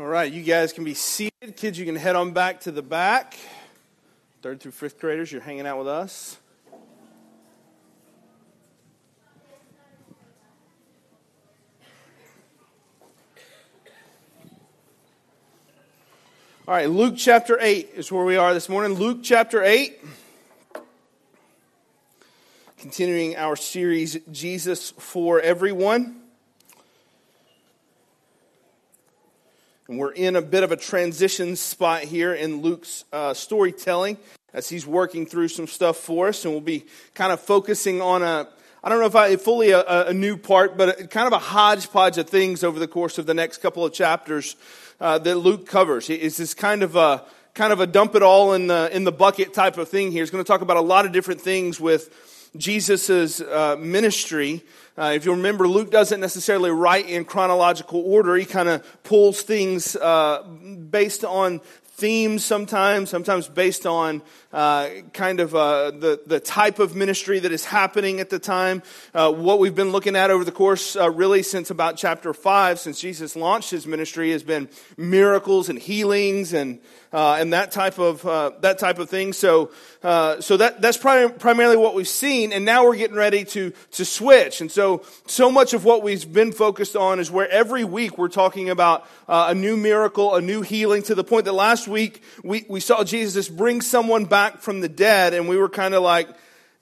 All right, you guys can be seated. Kids, you can head on back to the back. Third through fifth graders, you're hanging out with us. All right, Luke chapter 8 is where we are this morning. Luke chapter 8. Continuing our series, Jesus for Everyone. And we're in a bit of a transition spot here in Luke's uh, storytelling as he's working through some stuff for us. And we'll be kind of focusing on a, I don't know if I fully a, a new part, but a, kind of a hodgepodge of things over the course of the next couple of chapters uh, that Luke covers. It's this kind of a, kind of a dump it all in the, in the bucket type of thing here. He's going to talk about a lot of different things with Jesus' uh, ministry. Uh, if you remember, Luke doesn't necessarily write in chronological order. He kind of pulls things uh, based on themes sometimes, sometimes based on uh, kind of uh, the, the type of ministry that is happening at the time. Uh, what we've been looking at over the course, uh, really, since about chapter 5, since Jesus launched his ministry, has been miracles and healings and uh, and that type of uh, that type of thing. So uh, so that that's prim- primarily what we've seen, and now we're getting ready to to switch. And so so much of what we've been focused on is where every week we're talking about uh, a new miracle, a new healing. To the point that last week we we saw Jesus bring someone back from the dead, and we were kind of like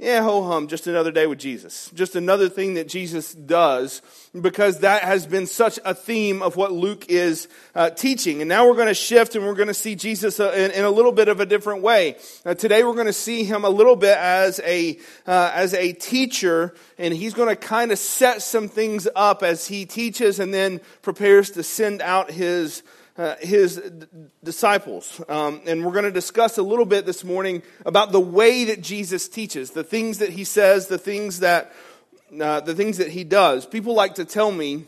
yeah, ho hum, just another day with Jesus. Just another thing that Jesus does because that has been such a theme of what Luke is uh, teaching. And now we're going to shift and we're going to see Jesus uh, in, in, a little bit of a different way. Uh, today we're going to see him a little bit as a, uh, as a teacher and he's going to kind of set some things up as he teaches and then prepares to send out his uh, his d- disciples. Um, and we're going to discuss a little bit this morning about the way that Jesus teaches, the things that he says, the things that, uh, the things that he does. People like to tell me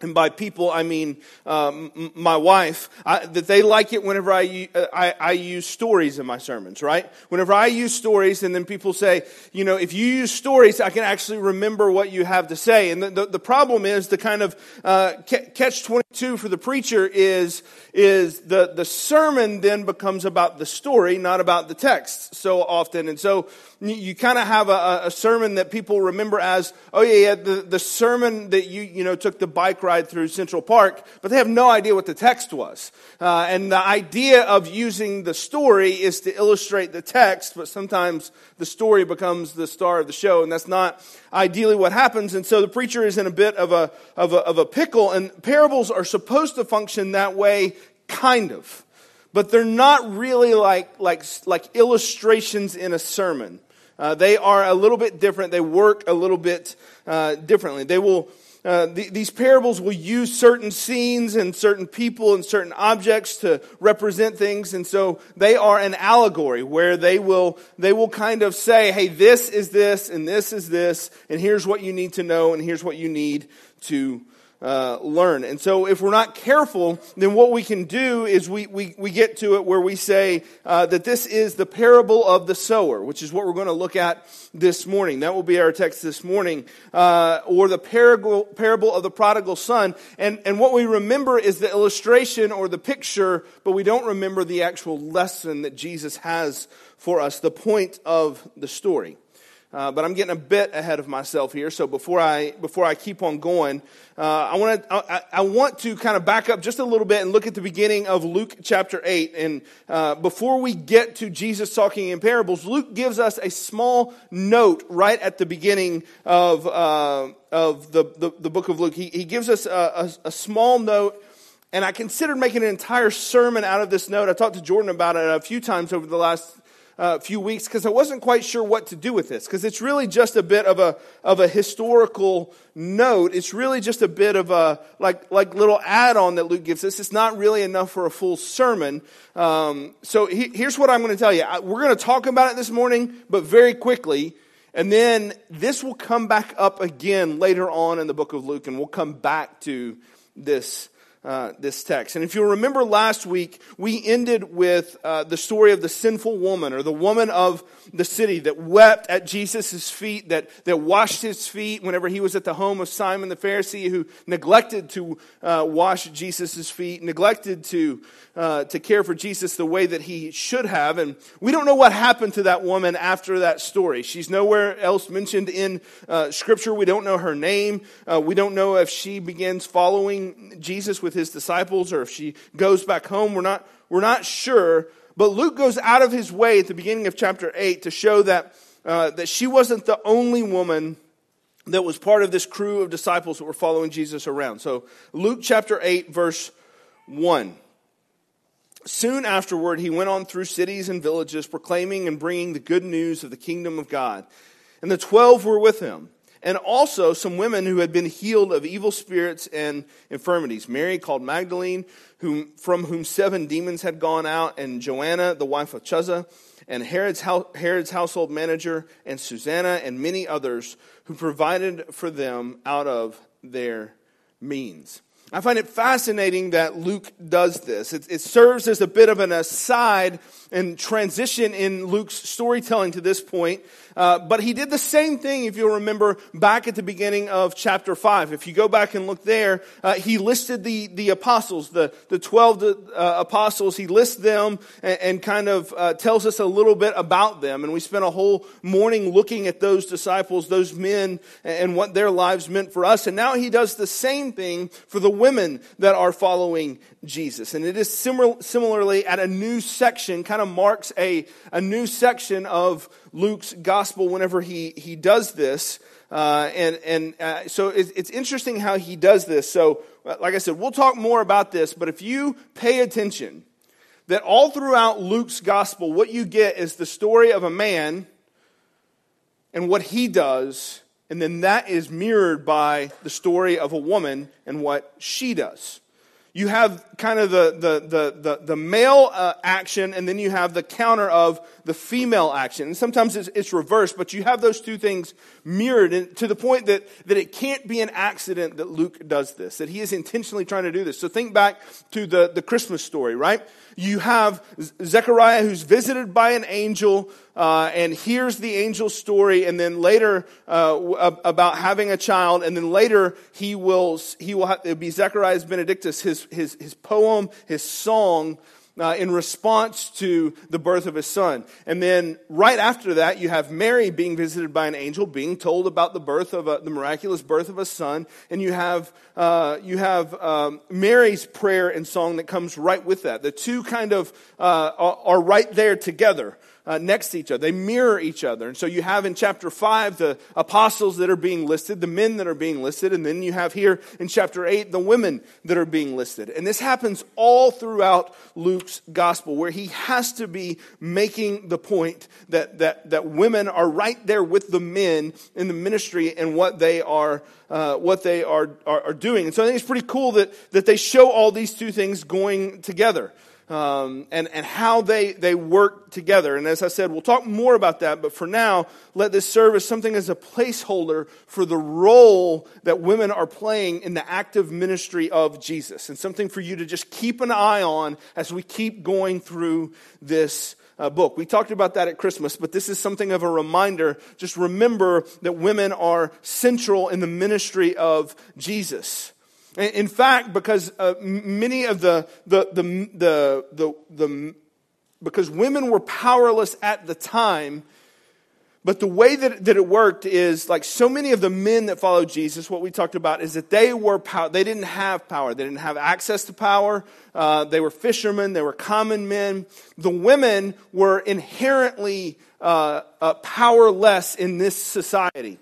and by people I mean um, my wife, I, that they like it whenever I, uh, I, I, use stories in my sermons, right? Whenever I use stories, and then people say, you know, if you use stories, I can actually remember what you have to say. And the, the, the problem is the kind of uh, catch 22 for the preacher is, is the, the sermon then becomes about the story, not about the text so often. And so you kind of have a, a, sermon that people remember as, oh yeah, yeah, the, the sermon that you, you know, took the bike ride through Central Park, but they have no idea what the text was. Uh, and the idea of using the story is to illustrate the text, but sometimes the story becomes the star of the show, and that's not ideally what happens. And so the preacher is in a bit of a, of a, of a pickle, and parables are supposed to function that way, kind of but they're not really like, like, like illustrations in a sermon. Uh, they are a little bit different. They work a little bit uh, differently. They will, uh, th- these parables will use certain scenes and certain people and certain objects to represent things, and so they are an allegory where they will they will kind of say, "Hey, this is this, and this is this, and here's what you need to know, and here's what you need to uh, learn. And so, if we're not careful, then what we can do is we, we, we get to it where we say uh, that this is the parable of the sower, which is what we're going to look at this morning. That will be our text this morning, uh, or the parable, parable of the prodigal son. And, and what we remember is the illustration or the picture, but we don't remember the actual lesson that Jesus has for us, the point of the story. Uh, but I'm getting a bit ahead of myself here. So before I before I keep on going, uh, I want to I, I, want to kind of back up just a little bit and look at the beginning of Luke chapter eight. And uh, before we get to Jesus talking in parables, Luke gives us a small note right at the beginning of uh, of the, the, the book of Luke. He he gives us a, a, a small note. And I considered making an entire sermon out of this note. I talked to Jordan about it a few times over the last uh, few weeks because I wasn't quite sure what to do with this because it's really just a bit of a of a historical note. It's really just a bit of a like like little add on that Luke gives us. It's not really enough for a full sermon. Um, so he, here's what I'm going to tell you. I, we're going to talk about it this morning, but very quickly. And then this will come back up again later on in the book of Luke, and we'll come back to this uh, this text. And if you'll remember last week, we ended with uh, the story of the sinful woman or the woman of the city that wept at Jesus' feet, that, that washed his feet whenever he was at the home of Simon the Pharisee, who neglected to uh, wash Jesus' feet, neglected to, uh, to care for Jesus the way that he should have. And we don't know what happened to that woman after that story. She's nowhere else mentioned in uh, Scripture. We don't know her name. we don't know if she begins following Jesus with his disciples or if she goes back home. We're not, we're not sure. But Luke goes out of his way at the beginning of chapter 8 to show that, uh, that she wasn't the only woman that was part of this crew of disciples that were following Jesus around. So, Luke chapter 8, verse 1. Soon afterward, he went on through cities and villages, proclaiming and bringing the good news of the kingdom of God. And the twelve were with him and also some women who had been healed of evil spirits and infirmities. Mary called Magdalene, whom, from whom seven demons had gone out, and Joanna, the wife of Chuza, and Herod's, Herod's household manager, and Susanna, and many others who provided for them out of their means. I find it fascinating that Luke does this. It, it, serves as a bit of an aside and transition in Luke's storytelling to this point uh, but he did the same thing, if you'll remember, back at the beginning of chapter 5. If you go back and look there, uh, he listed the, the apostles, the, the 12 uh, apostles. He lists them and, and kind of uh, tells us a little bit about them. And we spent a whole morning looking at those disciples, those men, and what their lives meant for us. And now he does the same thing for the women that are following Jesus. And it is similar, similarly at a new section, kind of marks a, a new section of Luke's gospel whenever he, he does this. Uh, and and uh, so it's, it's interesting how he does this. So, uh, like I said, we'll talk more about this, but if you pay attention, that all throughout Luke's gospel, what you get is the story of a man and what he does, and then that is mirrored by the story of a woman and what she does you have kind of the, the, the, the, the male uh, action, and then you have the counter of the female action. And sometimes it's, it's reversed, but you have those two things mirrored in, to the point that, that it can't be an accident that Luke does this, that he is intentionally trying to do this. So think back to the, the Christmas story, right? You have Zechariah who's visited by an angel uh, and hears the angel's story, and then later uh, about having a child, and then later he will he will have, be Zechariah's Benedictus, his his his poem, his song uh, in response to the birth of his son. And then right after that, you have Mary being visited by an angel, being told about the birth of a, the miraculous birth of a son. And you have, uh, you have um, Mary's prayer and song that comes right with that. The two kind of uh, are, are right there together uh, next to each other. They mirror each other. And so you have in chapter 5 the apostles that are being listed, the men that are being listed, and then you have here in chapter 8 the women that are being listed. And this happens all throughout Luke's gospel, where he has to be making the point that, that, that women are right there with the men in the ministry and what they are. Uh, what they are, are, are doing. And so I think it's pretty cool that, that they show all these two things going together um, and, and how they, they work together. And as I said, we'll talk more about that, but for now, let this serve as something as a placeholder for the role that women are playing in the active ministry of Jesus, and something for you to just keep an eye on as we keep going through this uh, book. We talked about that at Christmas, but this is something of a reminder. Just remember that women are central in the ministry of Jesus. In fact, because uh, many of the, the, the, the, the, the, because women were powerless at the time, but the way that, that it worked is like so many of the men that followed Jesus, what we talked about is that they were power, they didn't have power. They didn't have access to power. Uh, they were fishermen. They were common men. The women were inherently uh, uh, powerless in this society.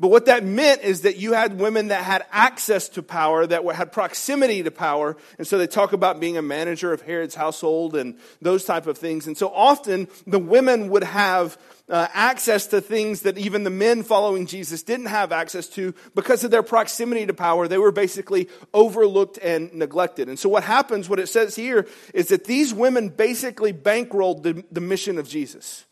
But what that meant is that you had women that had access to power, that had proximity to power. And so they talk about being a manager of Herod's household and those type of things. And so often the women would have uh, access to things that even the men following Jesus didn't have access to because of their proximity to power. They were basically overlooked and neglected. And so what happens, what it says here, is that these women basically bankrolled the, the mission of Jesus.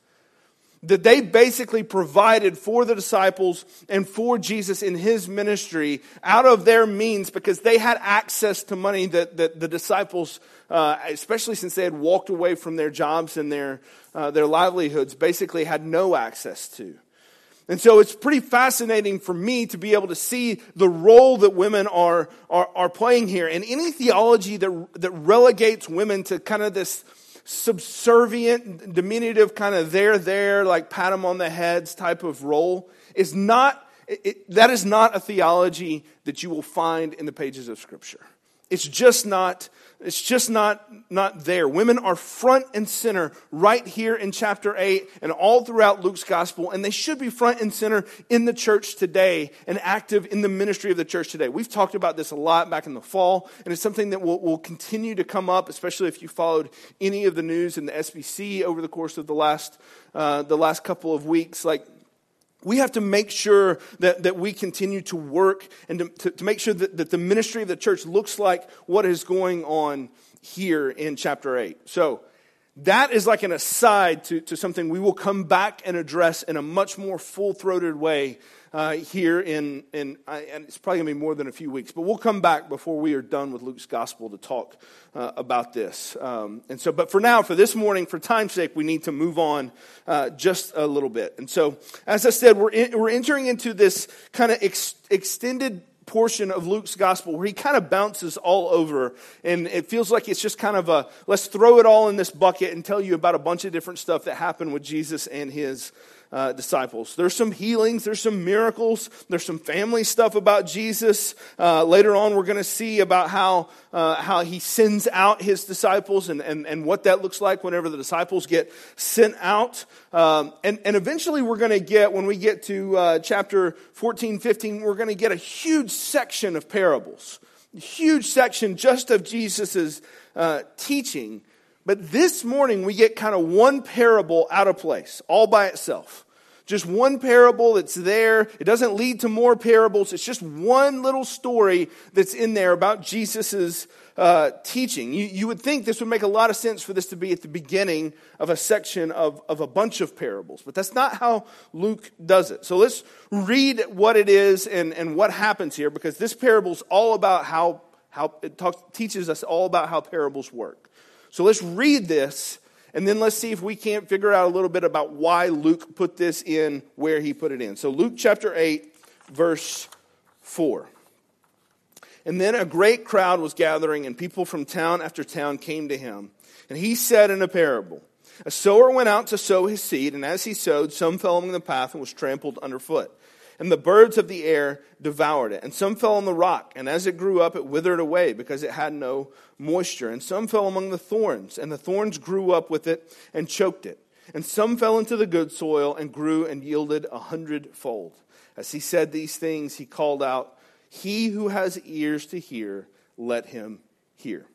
That they basically provided for the disciples and for Jesus in his ministry out of their means because they had access to money that, that the disciples, uh, especially since they had walked away from their jobs and their, uh, their livelihoods, basically had no access to. And so it's pretty fascinating for me to be able to see the role that women are, are, are playing here. And any theology that, that relegates women to kind of this subservient, diminutive, kind of there, there, like pat them on the heads type of role is not, it, that is not a theology that you will find in the pages of Scripture. It's just not it's just not, not there. Women are front and center right here in chapter 8 and all throughout Luke's gospel, and they should be front and center in the church today and active in the ministry of the church today. We've talked about this a lot back in the fall, and it's something that will, will continue to come up, especially if you followed any of the news in the SBC over the course of the last, uh, the last couple of weeks. Like, we have to make sure that, that we continue to work and to, to, to make sure that, that the ministry of the church looks like what is going on here in chapter 8. So, that is like an aside to, to something we will come back and address in a much more full throated way uh, here in, in and it's probably going to be more than a few weeks, but we'll come back before we are done with Luke's gospel to talk uh, about this. Um, and so, but for now, for this morning, for time's sake, we need to move on uh, just a little bit. And so, as I said, we're, in, we're entering into this kind of ex- extended portion of Luke's gospel where he kind of bounces all over and it feels like it's just kind of a let's throw it all in this bucket and tell you about a bunch of different stuff that happened with Jesus and his uh, disciples. There's some healings, there's some miracles, there's some family stuff about Jesus. Uh, later on, we're going to see about how, uh, how he sends out his disciples and, and, and what that looks like whenever the disciples get sent out. Um, and, and eventually, we're going to get, when we get to uh, chapter 14, 15, we're going to get a huge section of parables. A huge section just of Jesus' uh, teaching but this morning, we get kind of one parable out of place, all by itself. Just one parable that's there. It doesn't lead to more parables. It's just one little story that's in there about Jesus' uh, teaching. You, you would think this would make a lot of sense for this to be at the beginning of a section of, of a bunch of parables, but that's not how Luke does it. So let's read what it is and, and what happens here because this parable is all about how, how it talks, teaches us all about how parables work. So let's read this, and then let's see if we can't figure out a little bit about why Luke put this in where he put it in. So, Luke chapter 8, verse 4. And then a great crowd was gathering, and people from town after town came to him. And he said in a parable A sower went out to sow his seed, and as he sowed, some fell along the path and was trampled underfoot and the birds of the air devoured it. And some fell on the rock, and as it grew up, it withered away because it had no moisture. And some fell among the thorns, and the thorns grew up with it and choked it. And some fell into the good soil and grew and yielded a hundredfold. As he said these things, he called out, He who has ears to hear, let him hear.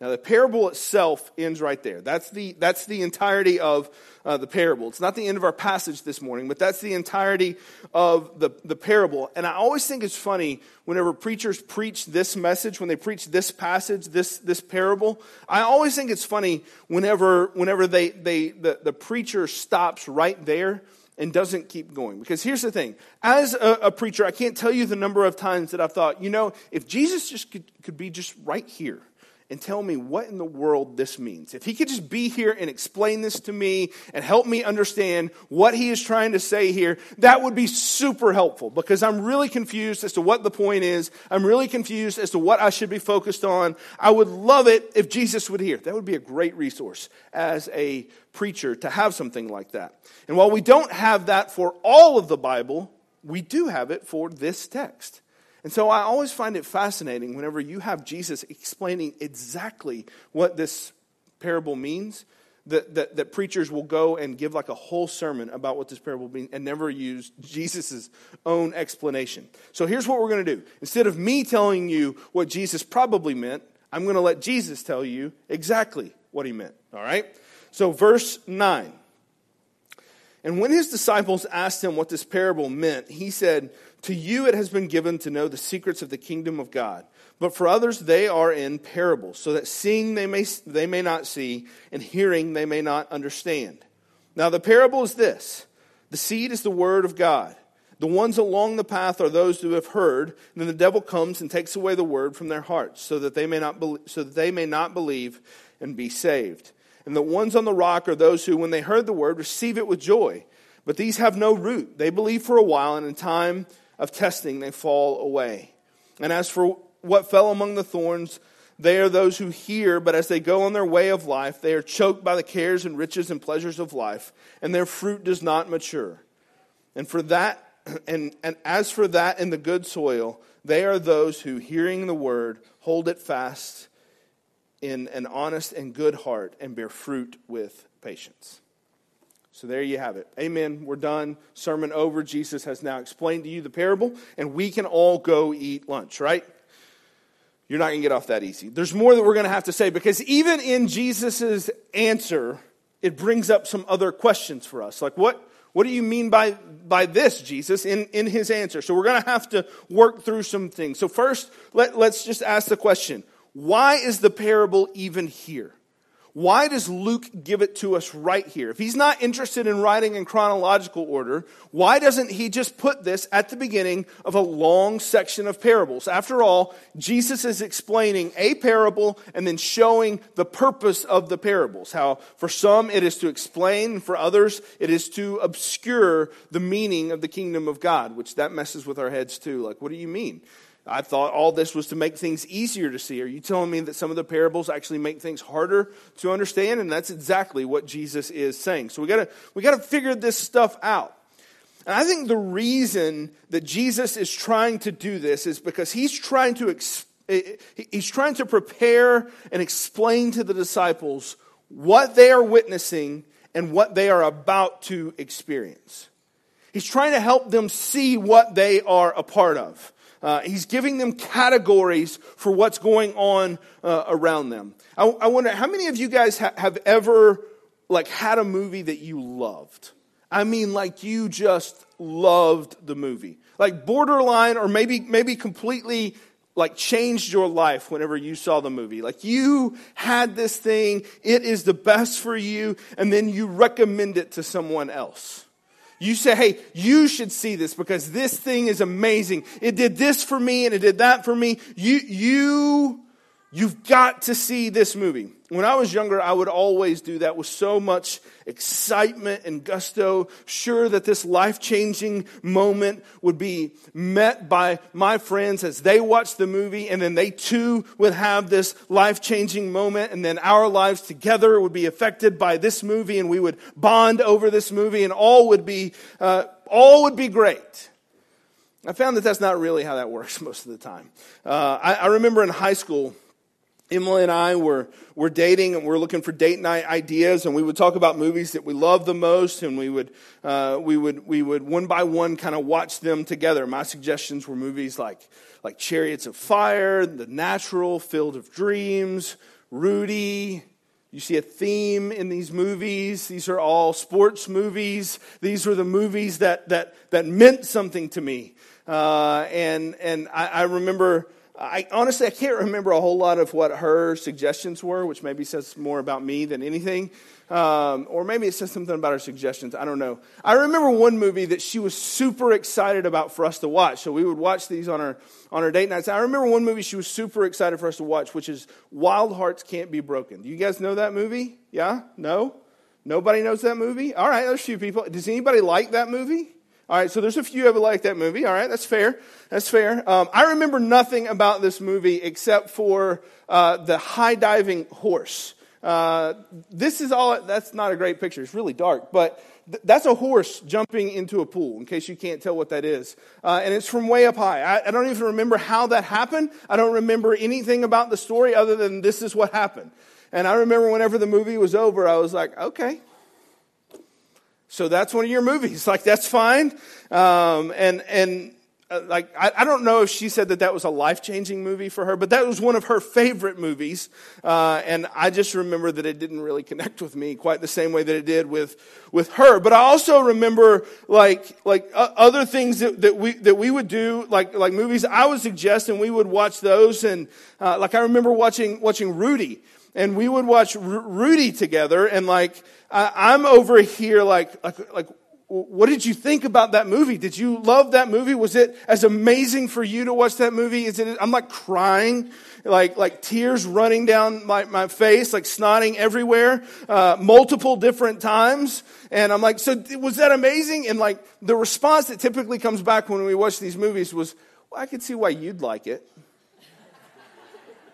Now, the parable itself ends right there. That's the, that's the entirety of uh, the parable. It's not the end of our passage this morning, but that's the entirety of the, the parable. And I always think it's funny whenever preachers preach this message, when they preach this passage, this, this parable. I always think it's funny whenever, whenever they, they, the, the preacher stops right there and doesn't keep going. Because here's the thing as a, a, preacher, I can't tell you the number of times that I've thought, you know, if Jesus just could, could be just right here and tell me what in the world this means. If he could just be here and explain this to me and help me understand what he is trying to say here, that would be super helpful because I'm really confused as to what the point is. I'm really confused as to what I should be focused on. I would love it if Jesus would hear. That would be a great resource as a preacher to have something like that. And while we don't have that for all of the Bible, we do have it for this text. And so I always find it fascinating whenever you have Jesus explaining exactly what this parable means, that, that, that, preachers will go and give like a whole sermon about what this parable means and never use Jesus' own explanation. So here's what we're going to do. Instead of me telling you what Jesus probably meant, I'm going to let Jesus tell you exactly what he meant. All right? So, verse 9. And when his disciples asked him what this parable meant, he said, To you it has been given to know the secrets of the kingdom of God. But for others, they are in parables, so that seeing they may, they may not see, and hearing they may not understand. Now, the parable is this The seed is the word of God. The ones along the path are those who have heard, and then the devil comes and takes away the word from their hearts, so that they may not be- so that they may not believe and be saved. And the ones on the rock are those who, when they heard the word, receive it with joy. But these have no root. They believe for a while, and in time of testing, they fall away. And as for what fell among the thorns, they are those who hear, but as they go on their way of life, they are choked by the cares and riches and pleasures of life, and their fruit does not mature. And for that, and, and as for that in the good soil, they are those who, hearing the word, hold it fast in an honest and good heart and bear fruit with patience. So there you have it. Amen. We're done. Sermon over. Jesus has now explained to you the parable, and we can all go eat lunch, right? You're not going to get off that easy. There's more that we're going to have to say because even in Jesus' answer, it brings up some other questions for us. Like, what, what do you mean by, by this, Jesus, in, in his answer? So we're going to have to work through some things. So, first, let, let's just ask the question why is the parable even here? Why does Luke give it to us right here? If he's not interested in writing in chronological order, why doesn't he just put this at the beginning of a long section of parables? After all, Jesus is explaining a parable and then showing the purpose of the parables. How for some it is to explain, for others it is to obscure the meaning of the kingdom of God, which that messes with our heads too. Like, what do you mean? I thought all this was to make things easier to see. Are you telling me that some of the parables actually make things harder to understand? And that's exactly what Jesus is saying. So we gotta, we gotta figure this stuff out. And I think the reason that Jesus is trying to do this is because he's trying to, eh, eh, he's trying to prepare and explain to the disciples what they are witnessing and what they are about to experience. He's trying to help them see what they are a part of. Uh, he's giving them categories for what's going on uh, around them. I, I, wonder how many of you guys ha- have ever like had a movie that you loved. I mean, like you just loved the movie, like borderline, or maybe maybe completely like changed your life whenever you saw the movie. Like you had this thing, it is the best for you, and then you recommend it to someone else. You say, hey, you should see this because this thing is amazing. It did this for me and it did that for me. You, you, you've got to see this movie. When I was younger, I would always do that with so much excitement and gusto, sure that this life changing moment would be met by my friends as they watched the movie, and then they too would have this life changing moment, and then our lives together would be affected by this movie, and we would bond over this movie, and all would be, uh, all would be great. I found that that's not really how that works most of the time. Uh, I, I remember in high school, Emily and I were, were dating and we are looking for date night ideas and we would talk about movies that we love the most and we would, uh, we would, we would one by one kind of watch them together. My suggestions were movies like, like Chariots of Fire, The Natural, Field of Dreams, Rudy. You see a theme in these movies. These are all sports movies. These were the movies that, that, that meant something to me. Uh, and and I, I remember I honestly I can't remember a whole lot of what her suggestions were, which maybe says more about me than anything, um, or maybe it says something about her suggestions. I don't know. I remember one movie that she was super excited about for us to watch, so we would watch these on our on our date nights. I remember one movie she was super excited for us to watch, which is Wild Hearts Can't Be Broken. Do you guys know that movie? Yeah? No? Nobody knows that movie? All right, there's a few people. Does anybody like that movie? All right, so there's a few of you like that movie. All right, that's fair. That's fair. Um, I remember nothing about this movie except for uh, the high diving horse. Uh, this is all, that's not a great picture. It's really dark, but th- that's a horse jumping into a pool, in case you can't tell what that is. Uh, and it's from way up high. I, I don't even remember how that happened. I don't remember anything about the story other than this is what happened. And I remember whenever the movie was over, I was like, okay, so that's one of your movies. Like, that's fine. Um, and, and, uh, like, I, I, don't know if she said that that was a life changing movie for her, but that was one of her favorite movies. Uh, and I just remember that it didn't really connect with me quite the same way that it did with, with her. But I also remember, like, like uh, other things that, that we, that we would do, like, like movies I would suggest, and we would watch those. And, uh, like, I remember watching, watching Rudy and we would watch Rudy together, and like I'm over here, like like like what did you think about that movie? Did you love that movie? Was it as amazing for you to watch that movie? Is it, I'm like crying, like, like tears running down my, my face, like snotting everywhere, uh, multiple different times. And I'm like, so was that amazing? And like the response that typically comes back when we watch these movies was, well, I could see why you'd like it.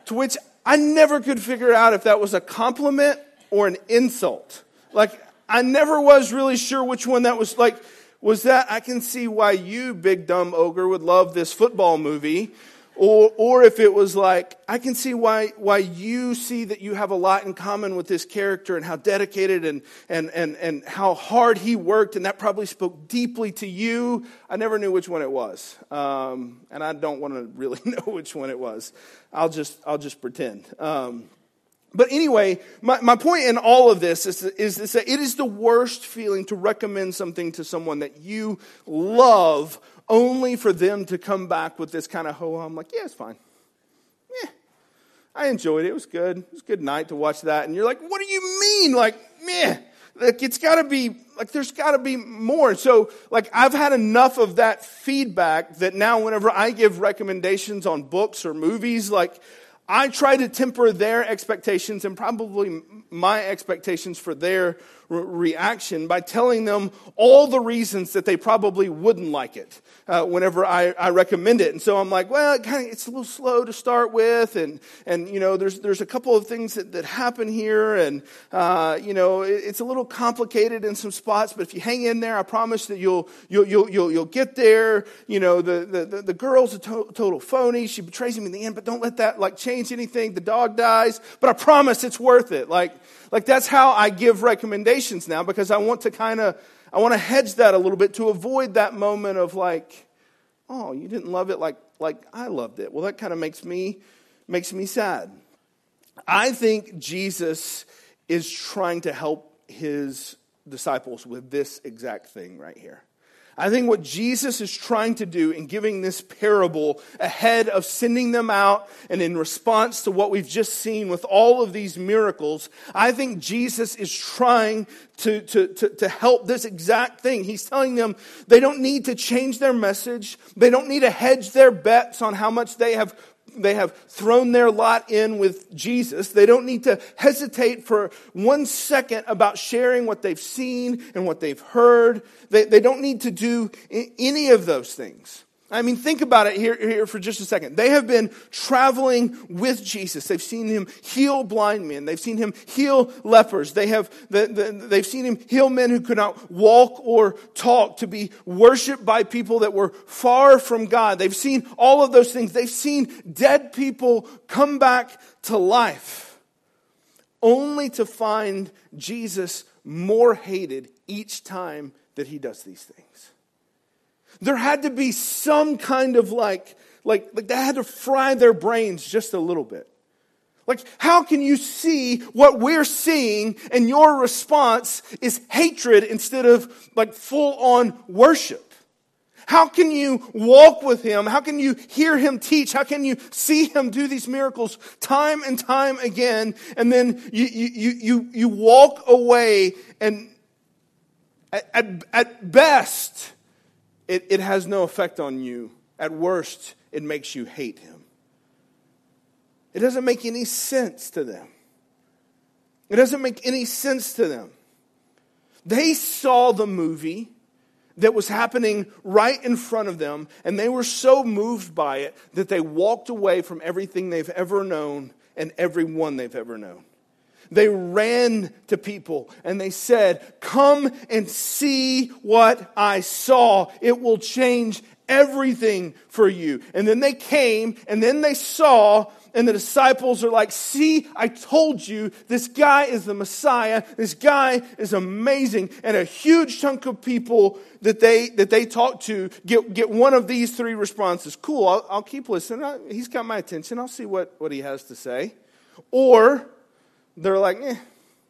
to which I never could figure out if that was a compliment or an insult. Like, I never was really sure which one that was like. Was that, I can see why you, big dumb ogre, would love this football movie. Or, or if it was like, I can see why, why you see that you have a lot in common with this character and how dedicated and, and, and, and how hard he worked, and that probably spoke deeply to you. I never knew which one it was. Um, and I don't want to really know which one it was. I'll just, I'll just pretend. Um, but anyway, my, my point in all of this is, is, is that it is the worst feeling to recommend something to someone that you love only for them to come back with this kind of ho hum, like, yeah, it's fine. Yeah, I enjoyed it. It was good. It was a good night to watch that. And you're like, what do you mean? Like, meh. Like, it's got to be, like, there's got to be more. So, like, I've had enough of that feedback that now, whenever I give recommendations on books or movies, like, I try to temper their expectations and probably my expectations for their re- reaction by telling them all the reasons that they probably wouldn't like it uh, whenever I, I, recommend it. And so I'm like, well, it kind of, it's a little slow to start with, and and you know, there's there's a couple of things that, that happen here, and uh, you know, it, it's a little complicated in some spots, but if you hang in there, I promise that you'll you'll you'll you'll, you'll get there. You know, the the the, the girl's a to- total phony. She betrays him in the end, but don't let that like change anything. The dog dies, but I promise it's worth it. Like like that's how I give recommendations now because I want to kind of I want to hedge that a little bit to avoid that moment of like, oh, you didn't love it like, like I loved it. Well, that kind of makes me, makes me sad. I think Jesus is trying to help his disciples with this exact thing right here. I think what Jesus is trying to do in giving this parable ahead of sending them out and in response to what we've just seen with all of these miracles, I think Jesus is trying to, to, to, to, help this exact thing. He's telling them they don't need to change their message. They don't need to hedge their bets on how much they have they have thrown their lot in with Jesus. They don't need to hesitate for one second about sharing what they've seen and what they've heard. They, they don't need to do any of those things. I mean, think about it here, here for just a second. They have been traveling with Jesus. They've seen him heal blind men. They've seen him heal lepers. They have, the, the, they've seen him heal men who could not walk or talk to be worshiped by people that were far from God. They've seen all of those things. They've seen dead people come back to life only to find Jesus more hated each time that he does these things. There had to be some kind of like, like, like they had to fry their brains just a little bit. Like, how can you see what we're seeing and your response is hatred instead of like full on worship? How can you walk with him? How can you hear him teach? How can you see him do these miracles time and time again? And then you, you, you, you walk away and at, at, at best, it, it has no effect on you. At worst, it makes you hate him. It doesn't make any sense to them. It doesn't make any sense to them. They saw the movie that was happening right in front of them, and they were so moved by it that they walked away from everything they've ever known and everyone they've ever known. They ran to people and they said, Come and see what I saw. It will change everything for you. And then they came and then they saw, and the disciples are like, See, I told you this guy is the Messiah. This guy is amazing. And a huge chunk of people that they, that they talk to get, get one of these three responses. Cool, I'll, I'll keep listening. He's got my attention. I'll see what, what he has to say. Or, they're like, eh,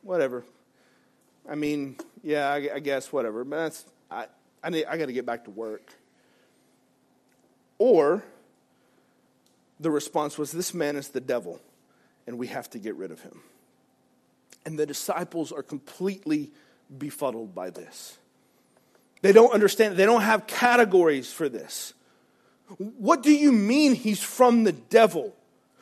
whatever. I mean, yeah, I, I guess whatever. But that's I I, need, I got to get back to work. Or the response was, this man is the devil, and we have to get rid of him. And the disciples are completely befuddled by this. They don't understand. They don't have categories for this. What do you mean he's from the devil?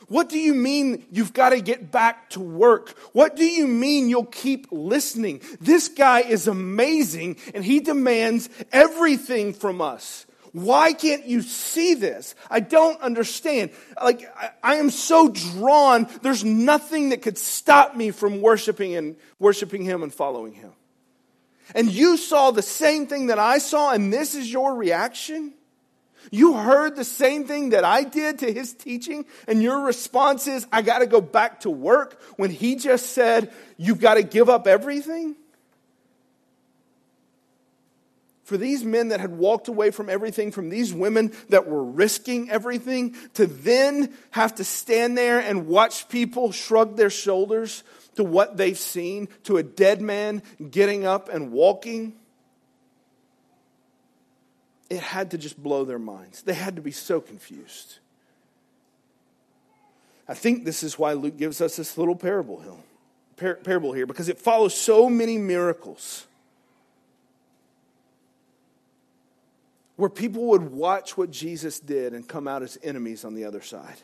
What do you mean you've got to get back to work? What do you mean you'll keep listening? This guy is amazing and he demands everything from us. Why can't you see this? I don't understand. Like, I, I, am so drawn. There's nothing that could stop me from worshiping and worshiping him and following him. And you saw the same thing that I saw, and this is your reaction? You heard the same thing that I did to his teaching, and your response is, I got to go back to work when he just said, You've got to give up everything? For these men that had walked away from everything, from these women that were risking everything, to then have to stand there and watch people shrug their shoulders to what they've seen, to a dead man getting up and walking it had to just blow their minds. They had to be so confused. I think this is why Luke gives us this little parable, par- parable here, because it follows so many miracles. Where people would watch what Jesus did and come out as enemies on the other side.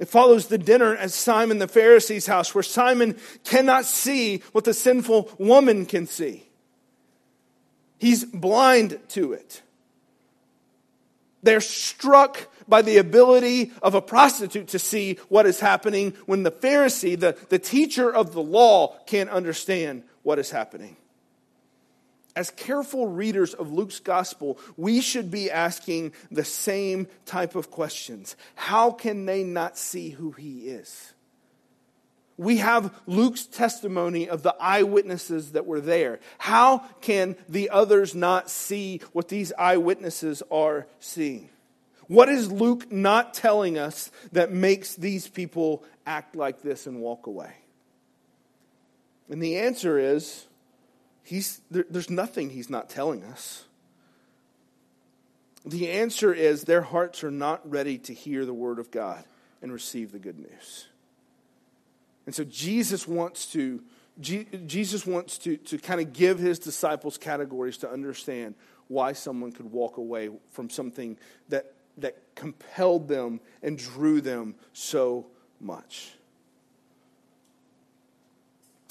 It follows the dinner at Simon the Pharisee's house, where Simon cannot see what the sinful woman can see. He's blind to it. They're struck by the ability of a prostitute to see what is happening when the Pharisee, the, the teacher of the law, can't understand what is happening. As careful readers of Luke's gospel, we should be asking the same type of questions. How can they not see who he is? We have Luke's testimony of the eyewitnesses that were there. How can the others not see what these eyewitnesses are seeing? What is Luke not telling us that makes these people act like this and walk away? And the answer is he's, there, there's nothing he's not telling us. The answer is their hearts are not ready to hear the word of God and receive the good news. And so Jesus wants to Jesus wants to, to kind of give his disciples categories to understand why someone could walk away from something that, that compelled them and drew them so much.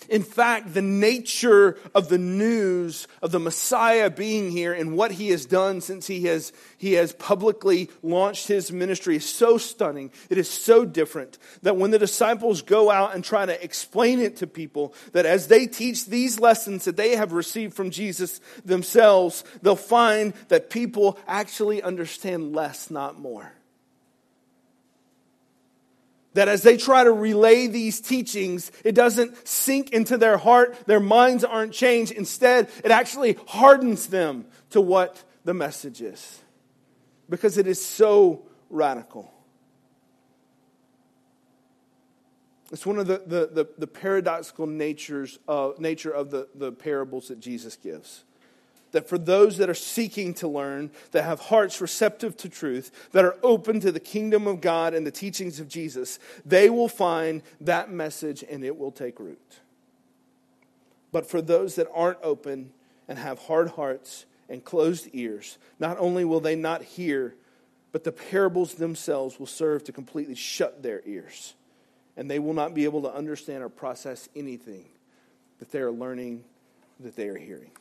In fact, the nature of the news of the Messiah being here and what he has done since he has, he has publicly launched his ministry is so stunning. It is so different that when the disciples go out and try to explain it to people, that as they teach these lessons that they have received from Jesus themselves, they'll find that people actually understand less, not more that as they try to relay these teachings, it doesn't sink into their heart, their minds aren't changed. Instead, it actually hardens them to what the message is because it is so radical. It's one of the, the, the, the paradoxical natures of, nature of the, the parables that Jesus gives that for those that are seeking to learn, that have hearts receptive to truth, that are open to the kingdom of God and the teachings of Jesus, they will find that message and it will take root. But for those that aren't open and have hard hearts and closed ears, not only will they not hear, but the parables themselves will serve to completely shut their ears. And they will not be able to understand or process anything that they are learning, that they are hearing.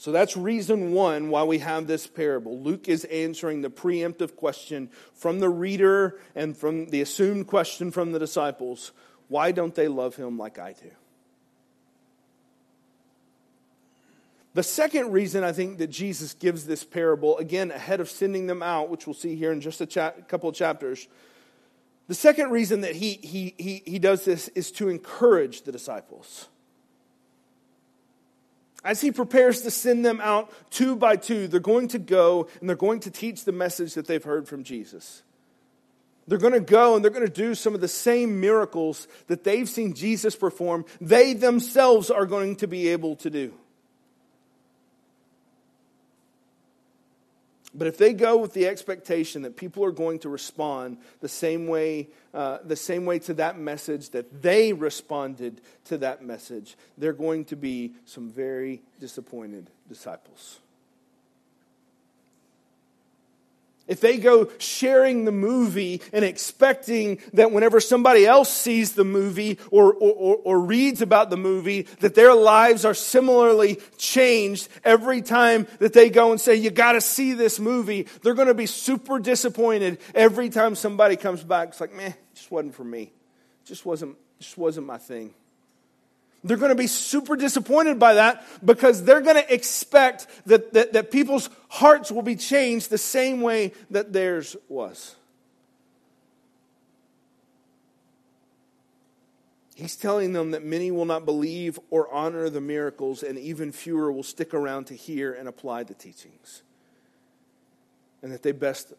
So that's reason one why we have this parable. Luke is answering the preemptive question from the reader and from the assumed question from the disciples why don't they love him like I do? The second reason I think that Jesus gives this parable, again, ahead of sending them out, which we'll see here in just a cha- couple of chapters, the second reason that he, he, he, he does this is to encourage the disciples as he prepares to send them out two by two, they're going to go and they're going to teach the message that they've heard from Jesus. They're going to go and they're going to do some of the same miracles that they've seen Jesus perform, they themselves are going to be able to do. But if they go with the expectation that people are going to respond the same way, uh, the same way to that message that they responded to that message, they're going to be some very disappointed disciples. If they go sharing the movie and expecting that whenever somebody else sees the movie or, or, or, reads about the movie, that their lives are similarly changed every time that they go and say, You got to see this movie, they're going to be super disappointed every time somebody comes back. It's like, Meh, just wasn't for me. Just wasn't, just wasn't my thing. They're going to be super disappointed by that because they're going to expect that, that, that people's hearts will be changed the same way that theirs was. He's telling them that many will not believe or honor the miracles, and even fewer will stick around to hear and apply the teachings. And that they best,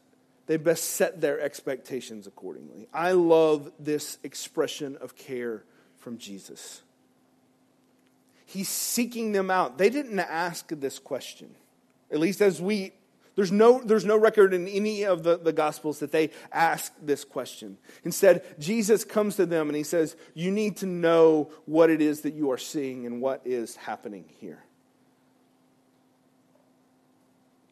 they best set their expectations accordingly. I love this expression of care from Jesus. He's seeking them out. They didn't ask this question. At least as we there's no, there's no record in any of the, the Gospels that they ask this question. Instead, Jesus comes to them and he says, You need to know what it is that you are seeing and what is happening here.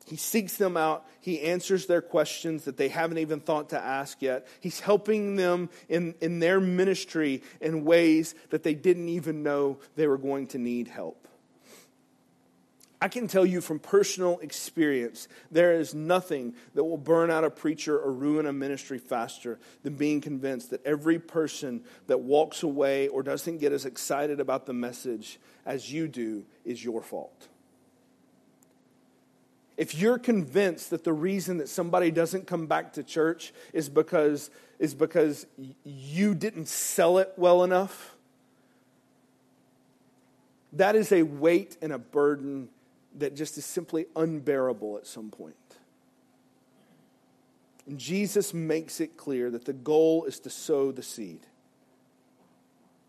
He seeks them out. He answers their questions that they haven't even thought to ask yet. He's helping them in, in their ministry in ways that they didn't even know they were going to need help. I can tell you from personal experience, there is nothing that will burn out a preacher or ruin a ministry faster than being convinced that every person that walks away or doesn't get as excited about the message as you do is your fault if you're convinced that the reason that somebody doesn't come back to church is because, is because you didn't sell it well enough, that is a weight and a burden that just is simply unbearable at some point. And Jesus makes it clear that the goal is to sow the seed,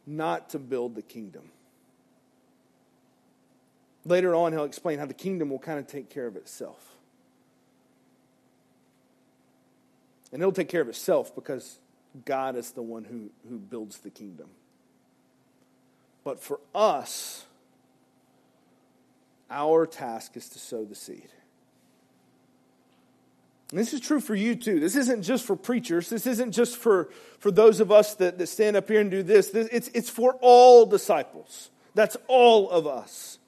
not to build the kingdom. Later on, he'll explain how the kingdom will kind of take care of itself. And it'll take care of itself because God is the one who, who builds the kingdom. But for us, our task is to sow the seed. And this is true for you too. This isn't just for preachers. This isn't just for, for those of us that, that stand up here and do this. this it's, it's for all disciples. That's all of us.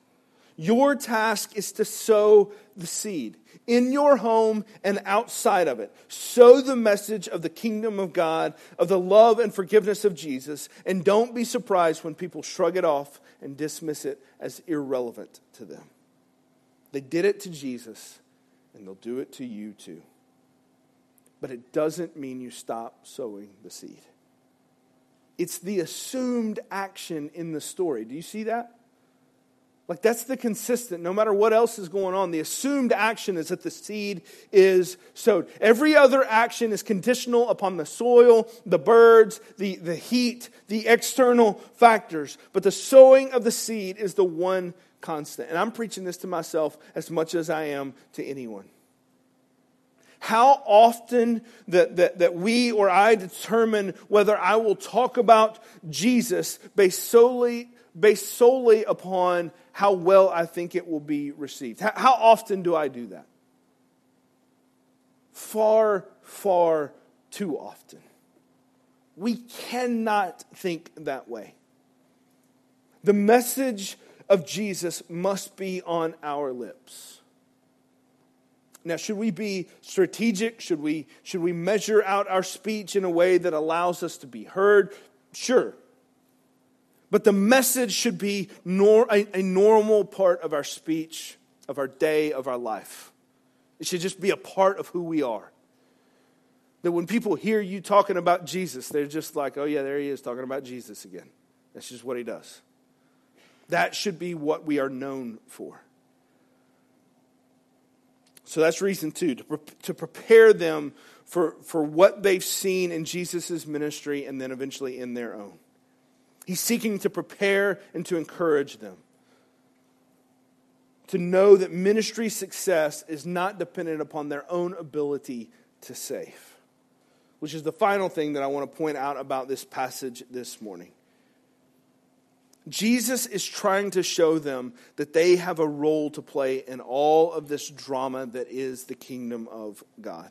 Your task is to sow the seed in your home and outside of it. Sow the message of the kingdom of God, of the love and forgiveness of Jesus, and don't be surprised when people shrug it off and dismiss it as irrelevant to them. They did it to Jesus, and they'll do it to you too. But it doesn't mean you stop sowing the seed. It's the assumed action in the story. Do you see that? Like that's the consistent, no matter what else is going on. The assumed action is that the seed is sowed. Every other action is conditional upon the soil, the birds, the, the heat, the external factors. But the sowing of the seed is the one constant. And I'm preaching this to myself as much as I am to anyone. How often that, that, that we or I determine whether I will talk about Jesus based solely, based solely upon how well I think it will be received. How, often do I do that? Far, far too often. We cannot think that way. The message of Jesus must be on our lips. Now, should we be strategic? Should we, should we measure out our speech in a way that allows us to be heard? Sure. But the message should be nor, a, a normal part of our speech, of our day, of our life. It should just be a part of who we are. That when people hear you talking about Jesus, they're just like, oh, yeah, there he is talking about Jesus again. That's just what he does. That should be what we are known for. So that's reason two, to, pre- to prepare them for, for what they've seen in Jesus' ministry and then eventually in their own. He's seeking to prepare and to encourage them. to know that ministry success is not dependent upon their own ability to save. Which is the final thing that I want to point out about this passage this morning. Jesus is trying to show them that they have a role to play in all of this drama that is the kingdom of God.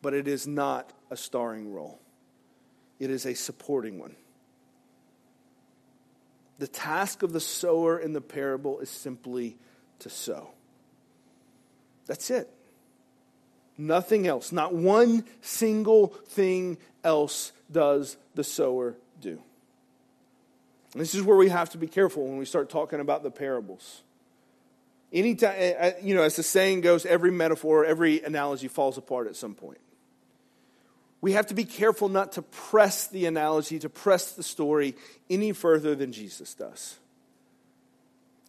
But it is not a starring role, it is a supporting one. The task of the sower in the parable is simply to sow. That's it. Nothing else. Not one single thing else does the sower do. And this is where we have to be careful when we start talking about the parables. Anytime, eh, eh, you know, as the saying goes, every metaphor, every analogy falls apart at some point. We have to be careful not to press the analogy, to press the story any further than Jesus does.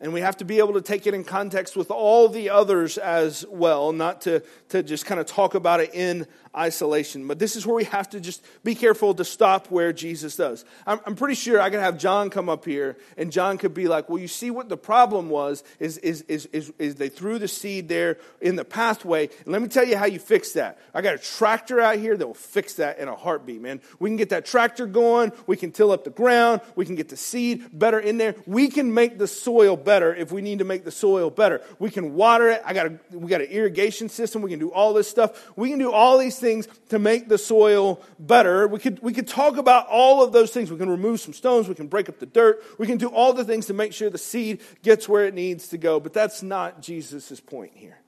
And we have to be able to take it in context with all the others as well, not to, to just kind of talk about it in isolation. But this is where we have to just be careful to stop where Jesus does. I'm, I'm pretty sure I could have John come up here, and John could be like, Well, you see what the problem was is, is, is, is, is they threw the seed there in the pathway. And let me tell you how you fix that. I got a tractor out here that will fix that in a heartbeat, man. We can get that tractor going, we can till up the ground, we can get the seed better in there. We can make the soil better if we need to make the soil better. We can water it. I got a, we got an irrigation system. We can do all this stuff. We can do all these things to make the soil better. We could, we could talk about all of those things. We can remove some stones. We can break up the dirt. We can do all the things to make sure the seed gets where it needs to go. But that's not Jesus' point here.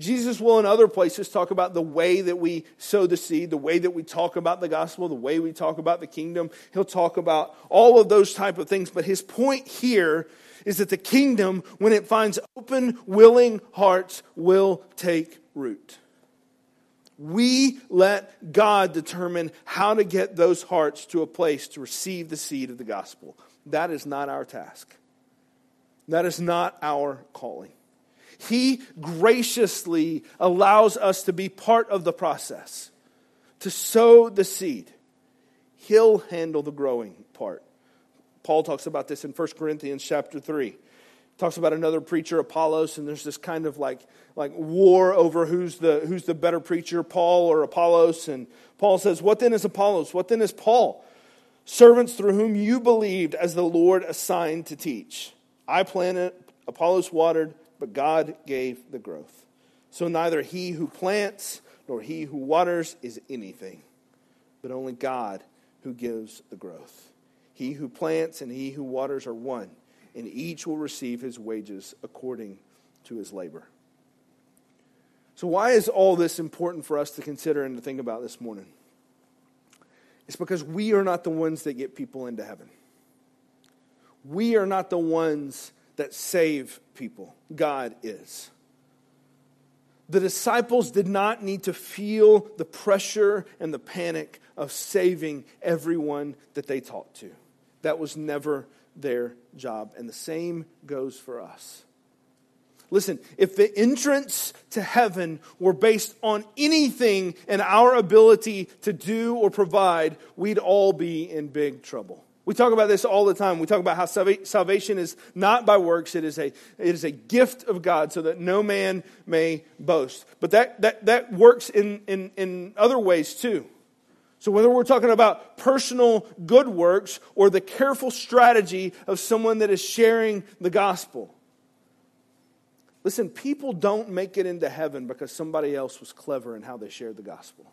Jesus will, in other places, talk about the way that we sow the seed, the way that we talk about the gospel, the way we talk about the kingdom. He'll talk about all of those type of things. But his point here is that the kingdom, when it finds open, willing hearts, will take root. We let God determine how to get those hearts to a place to receive the seed of the gospel. That is not our task. That is not our calling. He graciously allows us to be part of the process, to sow the seed. He'll handle the growing part. Paul talks about this in 1 Corinthians chapter 3. Talks about another preacher, Apollos, and there's this kind of like, like war over who's the, who's the better preacher, Paul or Apollos. And Paul says, What then is Apollos? What then is Paul? Servants through whom you believed as the Lord assigned to teach. I planted, Apollos watered, but God gave the growth. So neither he who plants nor he who waters is anything, but only God who gives the growth. He who plants and he who waters are one, and each will receive his wages according to his labor. So, why is all this important for us to consider and to think about this morning? It's because we are not the ones that get people into heaven. We are not the ones that save people. God is. The disciples did not need to feel the pressure and the panic of saving everyone that they talked to. That was never their job. And the same goes for us. Listen, if the entrance to heaven were based on anything in our ability to do or provide, we'd all be in big trouble. We talk about this all the time. We talk about how salvation is not by works, it is a, it is a gift of God so that no man may boast. But that, that, that works in, in, in other ways too. So, whether we're talking about personal good works or the careful strategy of someone that is sharing the gospel, listen, people don't make it into heaven because somebody else was clever in how they shared the gospel.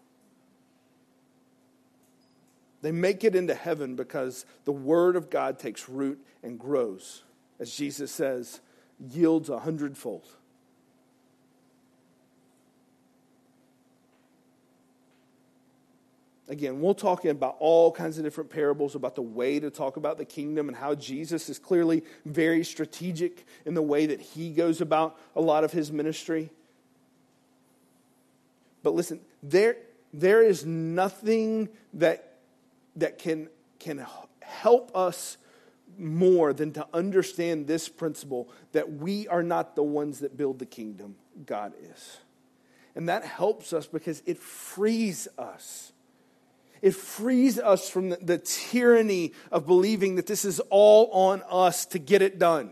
They make it into heaven because the word of God takes root and grows, as Jesus says, yields a hundredfold. Again, we'll talk about all kinds of different parables about the way to talk about the kingdom and how Jesus is clearly very strategic in the way that he goes about a lot of his ministry. But listen, there, there is nothing that, that can, can help us more than to understand this principle that we are not the ones that build the kingdom, God is. And that helps us because it frees us it frees us from the, the, tyranny of believing that this is all on us to get it done.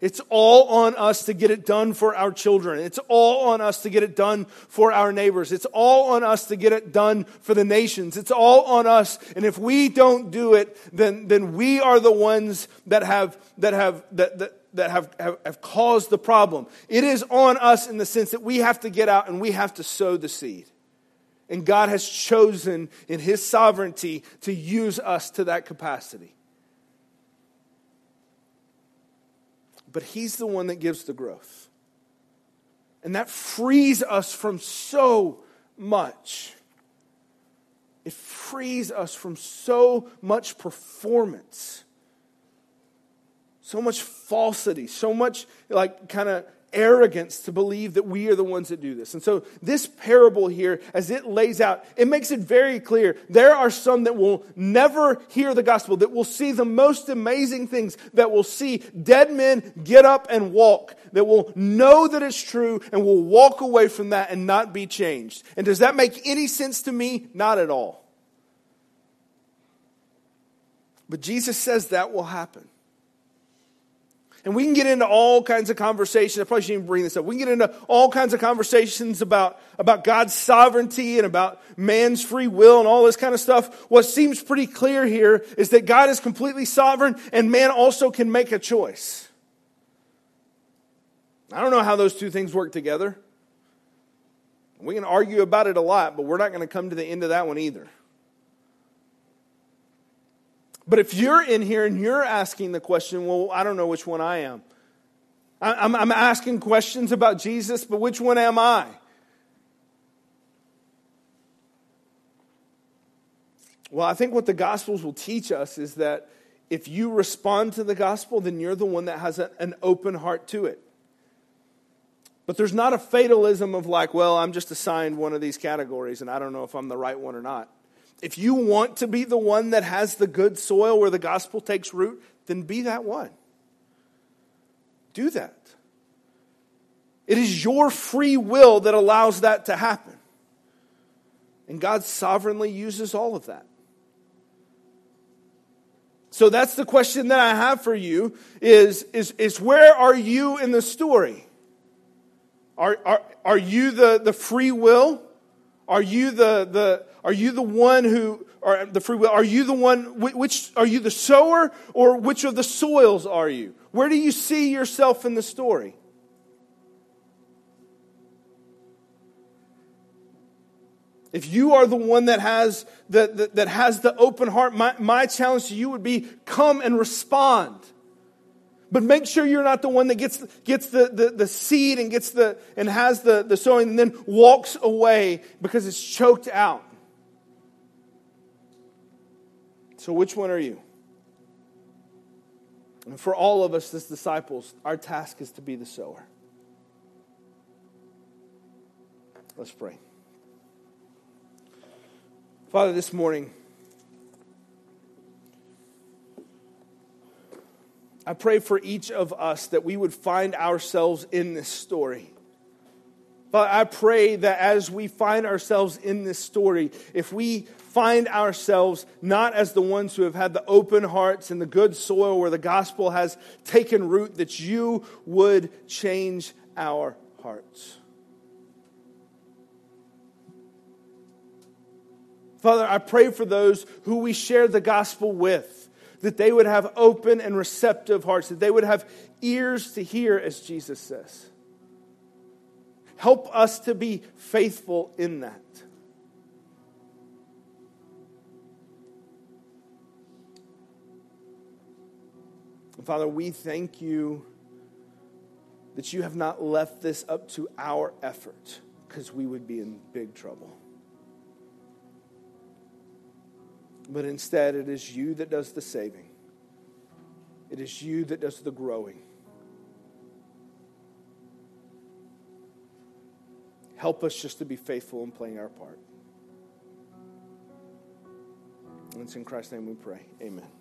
It's all on us to get it done for our children. It's all on us to get it done for our neighbors. It's all on us to get it done for the nations. It's all on us. And if we don't do it, then, then we are the ones that have, that have, that, that, that have, have, have caused the problem. It is on us in the sense that we have to get out and we have to sow the seed. And God has chosen in His sovereignty to use us to that capacity. but He's the one that gives the growth. And that frees us from so much. It frees us from so much performance, so much falsity, so much like kind of arrogance to believe that we are the ones that do this. And so, this parable here, as it lays out, it makes it very clear there are some that will never hear the gospel, that will see the most amazing things, that will see dead men get up and walk, that will know that it's true and will walk away from that and not be changed. And does that make any sense to me? Not at all. But Jesus says that will happen. And we can get into all kinds of conversations. I probably shouldn't even bring this up. We can get into all kinds of conversations about, about God's sovereignty and about man's free will and all this kind of stuff. What seems pretty clear here is that God is completely sovereign and man also can make a choice. I don't know how those two things work together. We can argue about it a lot, but we're not going to come to the end of that one either. But if you're in here and you're asking the question, well, I don't know which one I am. I'm, I'm asking questions about Jesus, but which one am I? Well, I think what the Gospels will teach us is that if you respond to the gospel, then you're the one that has a, an open heart to it. But there's not a fatalism of like, well, I'm just assigned one of these categories and I don't know if I'm the right one or not. If you want to be the one that has the good soil where the gospel takes root, then be that one. Do that. It is your free will that allows that to happen. And God sovereignly uses all of that. So that's the question that I have for you is, is, is where are you in the story? Are, are, are you the, the free will? Are you the, the, are you the one who, or the free will, are you the one, which, are you the sower or which of the soils are you? Where do you see yourself in the story? If you are the one that has the, the, that has the open heart, my, my challenge to you would be come and respond. But make sure you're not the one that gets, gets the, the, the seed and gets the and has the, the sowing and then walks away because it's choked out. So, which one are you? And for all of us as disciples, our task is to be the sower. Let's pray. Father, this morning, I pray for each of us that we would find ourselves in this story. But I pray that as we find ourselves in this story, if we find ourselves not as the ones who have had the open hearts and the good soil where the gospel has taken root, that you would change our hearts. Father, I pray for those who we share the gospel with, that they would have open and receptive hearts, that they would have ears to hear, as Jesus says. Help us to be faithful in that. Father, we thank you that you have not left this up to our effort because we would be in big trouble. But instead, it is you that does the saving, it is you that does the growing. Help us just to be faithful in playing our part. And it's in Christ's name we pray. Amen.